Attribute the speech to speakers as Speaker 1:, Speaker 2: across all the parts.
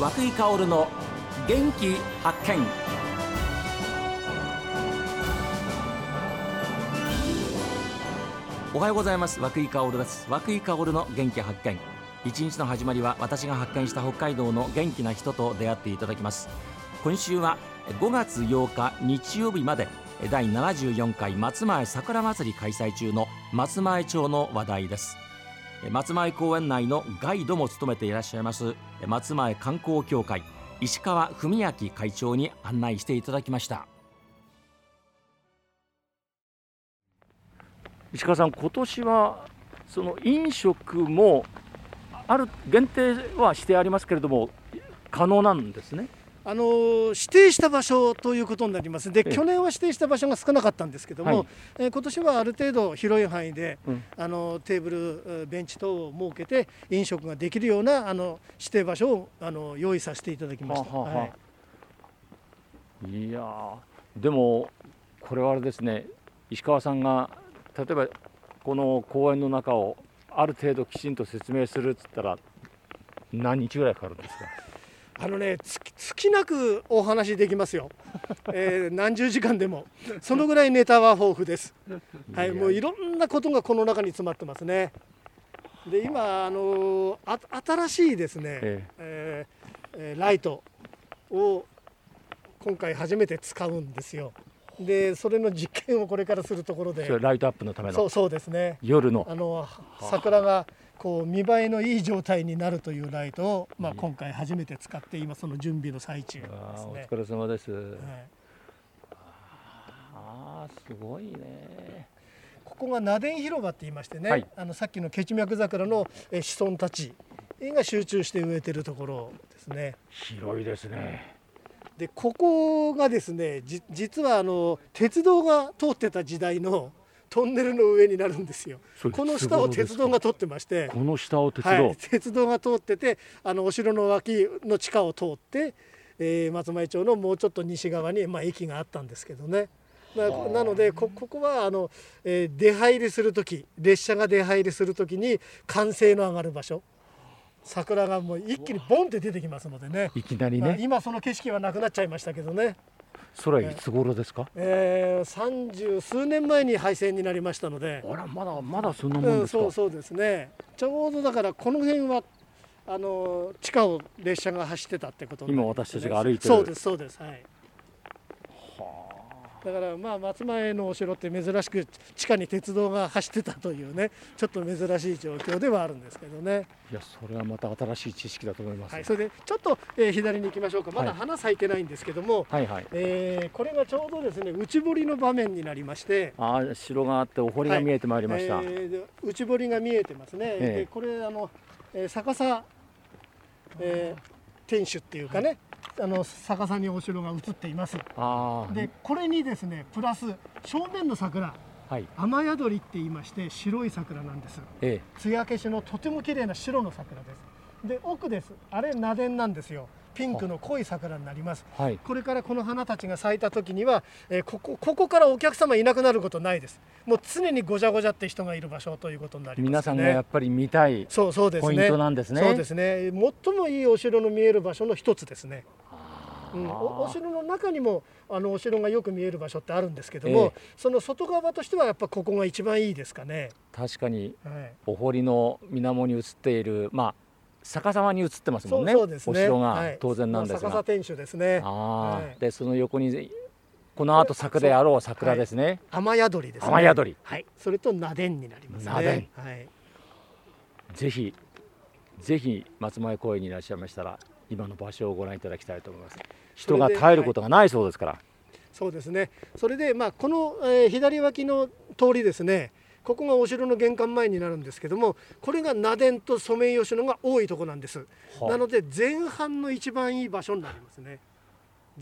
Speaker 1: 和久井薫の元気発見。おはようございます。和久井薫です。和久井薫の元気発見。一日の始まりは私が発見した北海道の元気な人と出会っていただきます。今週は5月8日日曜日まで第74回松前桜祭り開催中の松前町の話題です。松前公園内のガイドも務めていらっしゃいます松前観光協会石川文明会長に案内していただきました。石川さん今年はその飲食もある限定はしてありますけれども可能なんですね。
Speaker 2: あの指定した場所ということになります。で去年は指定した場所が少なかったんですけども、はい、えー、今年はある程度広い範囲で、うん、あのテーブルベンチ等を設けて飲食ができるようなあの指定場所をあの用意させていただきました。ははは
Speaker 1: い、いやでもこれはあれですね。石川さんが例えばこの公園の中をある程度きちんと説明するっつったら何日ぐらいかかるんですか？
Speaker 2: あのね尽きなくお話できますよ、えー、何十時間でも。そのぐらいネタは豊富です。はいもういろんなことがこの中に詰まってますね。で今あのあ新しいですね、ええ。えー、ライトを今回初めて使うんですよでそれの実験をこれからするところで。
Speaker 1: ライトアップのための。
Speaker 2: そうですね。
Speaker 1: 夜の。
Speaker 2: あの桜がこう見栄えのいい状態になるというライトを、まあ、今回初めて使って今その準備の最中です、ね、
Speaker 1: お疲れ様です、はい、あすごいね。
Speaker 2: ここが名殿広場って言いましてね、はい、あのさっきのケチミャク桜の子孫たちが集中して植えてるところですね。
Speaker 1: 広いですね
Speaker 2: でここがですね実はあの鉄道が通ってた時代のトンネルの上になるんですよ。この下を鉄道が通ってまして、
Speaker 1: この下を鉄道、
Speaker 2: はい、鉄道が通ってて、あのお城の脇の地下を通って、えー、松前町のもうちょっと西側にまあ駅があったんですけどね。ななのでここはあの、えー、出入りする時列車が出入りする時に歓声の上がる場所桜がもう一気にボンって出てきますのでね。
Speaker 1: いきなりね、まあ、
Speaker 2: 今その景色はなくなっちゃいましたけどね。
Speaker 1: それはいつ頃ですか、
Speaker 2: えー、三十数年前に廃線になりましたので。
Speaker 1: あらまだまだそんなもんですか、
Speaker 2: うん、そうそうですね。ちょうどだからこの辺はあの地下を列車が走ってたってこと、
Speaker 1: ね、今私たちが歩いて
Speaker 2: る。そうですそうですはいだからまあ松前のお城って珍しく地下に鉄道が走ってたというねちょっと珍しい状況ではあるんですけどね。
Speaker 1: いやそれはまた新しい知識だと思います、
Speaker 2: はい、それでちょっと、えー、左に行きましょうか。まだ花咲いてないんですけども、はいはい。えー、これがちょうどですね内堀の場面になりまして
Speaker 1: あ城があってお堀が見えてまいりました、はい、
Speaker 2: えー、内堀が見えてますね、えー、でこれあの、えー、逆さ、えー、天守っていうかね、あの逆さにお城が映っています。でこれにですねプラス正面の桜、はい、雨宿りって言いまして白い桜なんです、ええ、艶消しのとても綺麗な白の桜です。で奥です。あれ螺鈿なんですよ。ピンクの濃い桜になります、はい、これからこの花たちが咲いた時には、えー、ここここからお客様いなくなることないです。もう常にごじゃごじゃって人がいる場所ということになります、ね、
Speaker 1: 皆さんがやっぱり見たいそうそうですね。ポイントなんですね。
Speaker 2: そうですね。最もいいお城の見える場所の一つですねうん、おお城の中にもあのお城がよく見える場所ってあるんですけども、えー、その外側としてはやっぱここが一番いいですかね
Speaker 1: 確かに、はい、お堀の水面に映っているまあ逆さまに映ってますもんね。そうですねお城が当然なんですが、
Speaker 2: はい、逆さ天守ですね。あ
Speaker 1: はい、でその横にこの後咲くであろう桜ですね。
Speaker 2: 雨宿りです、
Speaker 1: ね。雨宿り。
Speaker 2: はい。それと名殿になりますね。名殿。はい。
Speaker 1: ぜひぜひ松前公園にいらっしゃいましたら今の場所をご覧いただきたいと思います。人が絶えることがないそうですから。
Speaker 2: そうですね。それでまあこの、えー、左脇の通りですね。ここがお城の玄関前になるんですけどもこれが名殿とソメイヨシノが多いとこなんです、はあ、なので前半の一番いい場所になりますね。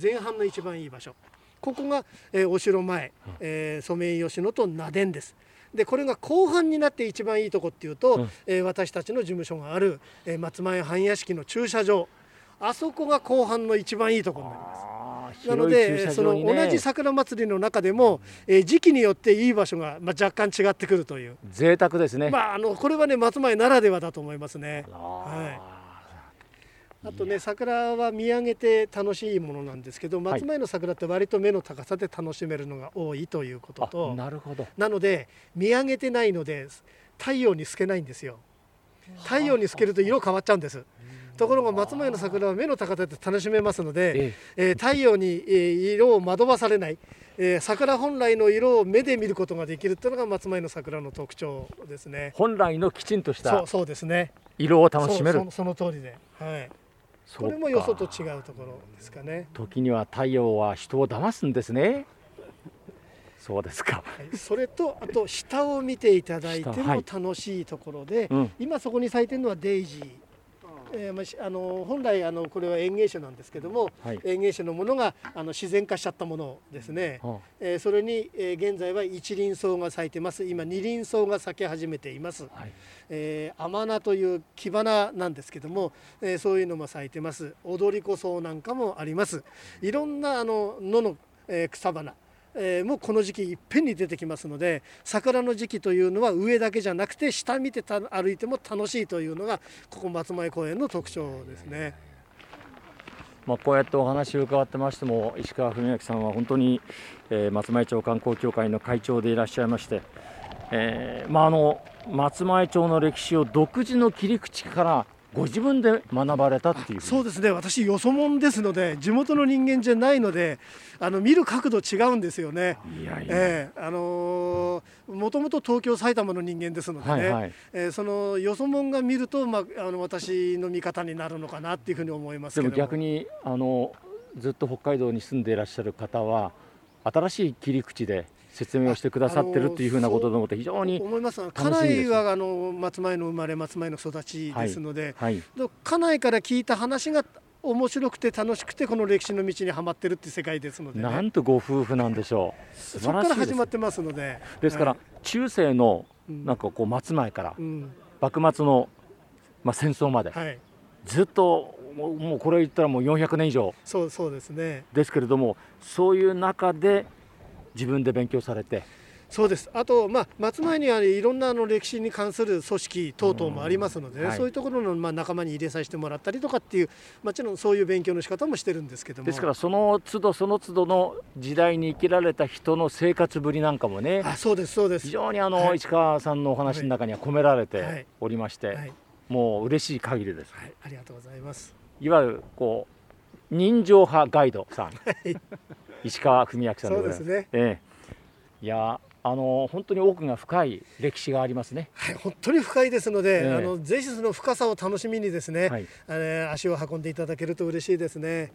Speaker 2: 前半の一番いい場所。ここが、えー、お城前、えー、ソメイヨシノと名殿です。でこれが後半になって一番いいとこっていうと、うん、えー、私たちの事務所がある、えー、松前藩屋敷の駐車場あそこが後半の一番いいところになります。なので、その同じ桜祭りの中でも、えー、時期によっていい場所が、まあ、若干違ってくるという。
Speaker 1: 贅沢ですね、
Speaker 2: まあ、あのこれはね松前ならではだと思いますね。はい。あとね桜は見上げて楽しいものなんですけど
Speaker 1: はい。
Speaker 2: 松前の桜って割と目の高さで楽しめるのが多いということ
Speaker 1: あ
Speaker 2: と、
Speaker 1: なるほど。
Speaker 2: なので見上げてないので太陽に透けないんですよ。太陽に透けると色変わっちゃうんですところが松前の桜は目の高さで楽しめますので、
Speaker 1: え
Speaker 2: え。ー太陽に、えー色を惑わされない、えー桜本来の色を目で見ることができるというのが松前の桜の特徴ですね。
Speaker 1: 本来のきちんとした
Speaker 2: そうですね。
Speaker 1: 色を楽しめる。
Speaker 2: その通りで、はい、これもよそと違うところですかね。
Speaker 1: 時には太陽は人を騙すんですね。そうですか。
Speaker 2: はい、それとあと下を見ていただいても楽しいところで、
Speaker 1: うん。
Speaker 2: 今そこに咲いてるのはデイジー。えーまあしあの本来あのこれは園芸種なんですけども、
Speaker 1: はい。
Speaker 2: 園芸種のものがあの自然化しちゃったものですね、
Speaker 1: は
Speaker 2: えーそれに、えー現在は一輪草が咲いてます。今二輪草が咲き始めています、
Speaker 1: はい。
Speaker 2: えー、甘菜という木花なんですけども、えーそういうのも咲いてます。踊り子草なんかもあります。いろんなあの野の、えー草花えもこの時期いっぺんに出てきますので桜の時期というのは上だけじゃなくて下見てた歩いても楽しいというのがここ松前公園の特徴ですね。
Speaker 1: まあ、こうやってお話を伺ってましても石川文明さんは本当に、えー松前町観光協会の会長でいらっしゃいまして、えーまあ、あの松前町の歴史を独自の切り口からご自分で学ばれたっていう
Speaker 2: そうですね。私よそ者ですので地元の人間じゃないのであの見る角度違うんですよね。
Speaker 1: いやいや、
Speaker 2: ええ。あのもともと東京埼玉の人間ですのでね、
Speaker 1: はいはい。
Speaker 2: えーそのよそ者が見ると、まあ、あの私の味方になるのかなっていうふうに思います
Speaker 1: で
Speaker 2: けど
Speaker 1: も逆にあのずっと北海道に住んでいらっしゃる方は新しい切り口で説明をしてくださってるっていうふうなことでもって非常に、
Speaker 2: 思います。が家内はあの松前の生まれ松前の育ちですので、
Speaker 1: はい、
Speaker 2: で家内から聞いた話が面白くて楽しくてこの歴史の道にはまってるって世界ですので、ね、
Speaker 1: なんとご夫婦なんでしょう。素
Speaker 2: そこから
Speaker 1: 晴らしいです。
Speaker 2: 始まってますので。
Speaker 1: ですから、
Speaker 2: はい
Speaker 1: 中世の
Speaker 2: うん
Speaker 1: なんかこう松前から
Speaker 2: うん。
Speaker 1: 幕末の、まあ、戦争まで
Speaker 2: はい、
Speaker 1: ずっともうもうこれ言ったらもう400年以上
Speaker 2: そうそうですね。
Speaker 1: ですけれどもそういう中で自分で勉強されて。
Speaker 2: そうです。あと、まあ、松前にはいろんなあの歴史に関する組織等々もありますので
Speaker 1: はい。
Speaker 2: そういうところのまあ仲間に入れさせてもらったりとかっていうもちろんそういう勉強の仕方もしてるんですけども。
Speaker 1: ですからその都度その都度の時代に生きられた人の生活ぶりなんかもね
Speaker 2: あそうですそうです。
Speaker 1: 非常にあの、
Speaker 2: はい。
Speaker 1: 石川さんのお話の中には込められ
Speaker 2: はい
Speaker 1: ておりまして、
Speaker 2: はい、
Speaker 1: もう嬉しい限りです。
Speaker 2: はい、ありがとうございます。
Speaker 1: いわゆるこう人情派ガイドさん。
Speaker 2: い
Speaker 1: 石川文明さんで
Speaker 2: そう
Speaker 1: ございます
Speaker 2: ですね
Speaker 1: ええ、いやあの本当に奥が深い歴史がありますね。
Speaker 2: はい、本当に深いですので、
Speaker 1: ええ
Speaker 2: あのぜひその深さを楽しみにですね、
Speaker 1: はい
Speaker 2: あれ足を運んでいただけると嬉しいですね。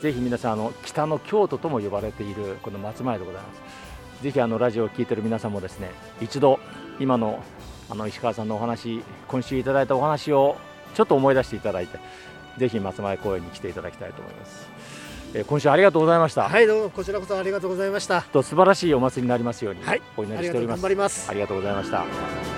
Speaker 1: ぜひ皆さんあの北の京都とも呼ばれているこの松前でございます。ぜひあのラジオを聞いている皆さんもですね一度今のあの石川さんのお話今週いただいたお話をちょっと思い出していただいてぜひ松前公園に来ていただきたいと思います。えー今週ありがとうございました。
Speaker 2: はい、どうもこちらこそありがとうございました。
Speaker 1: と素晴らしいお祭りになりますように
Speaker 2: はい、
Speaker 1: お祈りしております。
Speaker 2: 頑張ります
Speaker 1: あ。りがとうございました。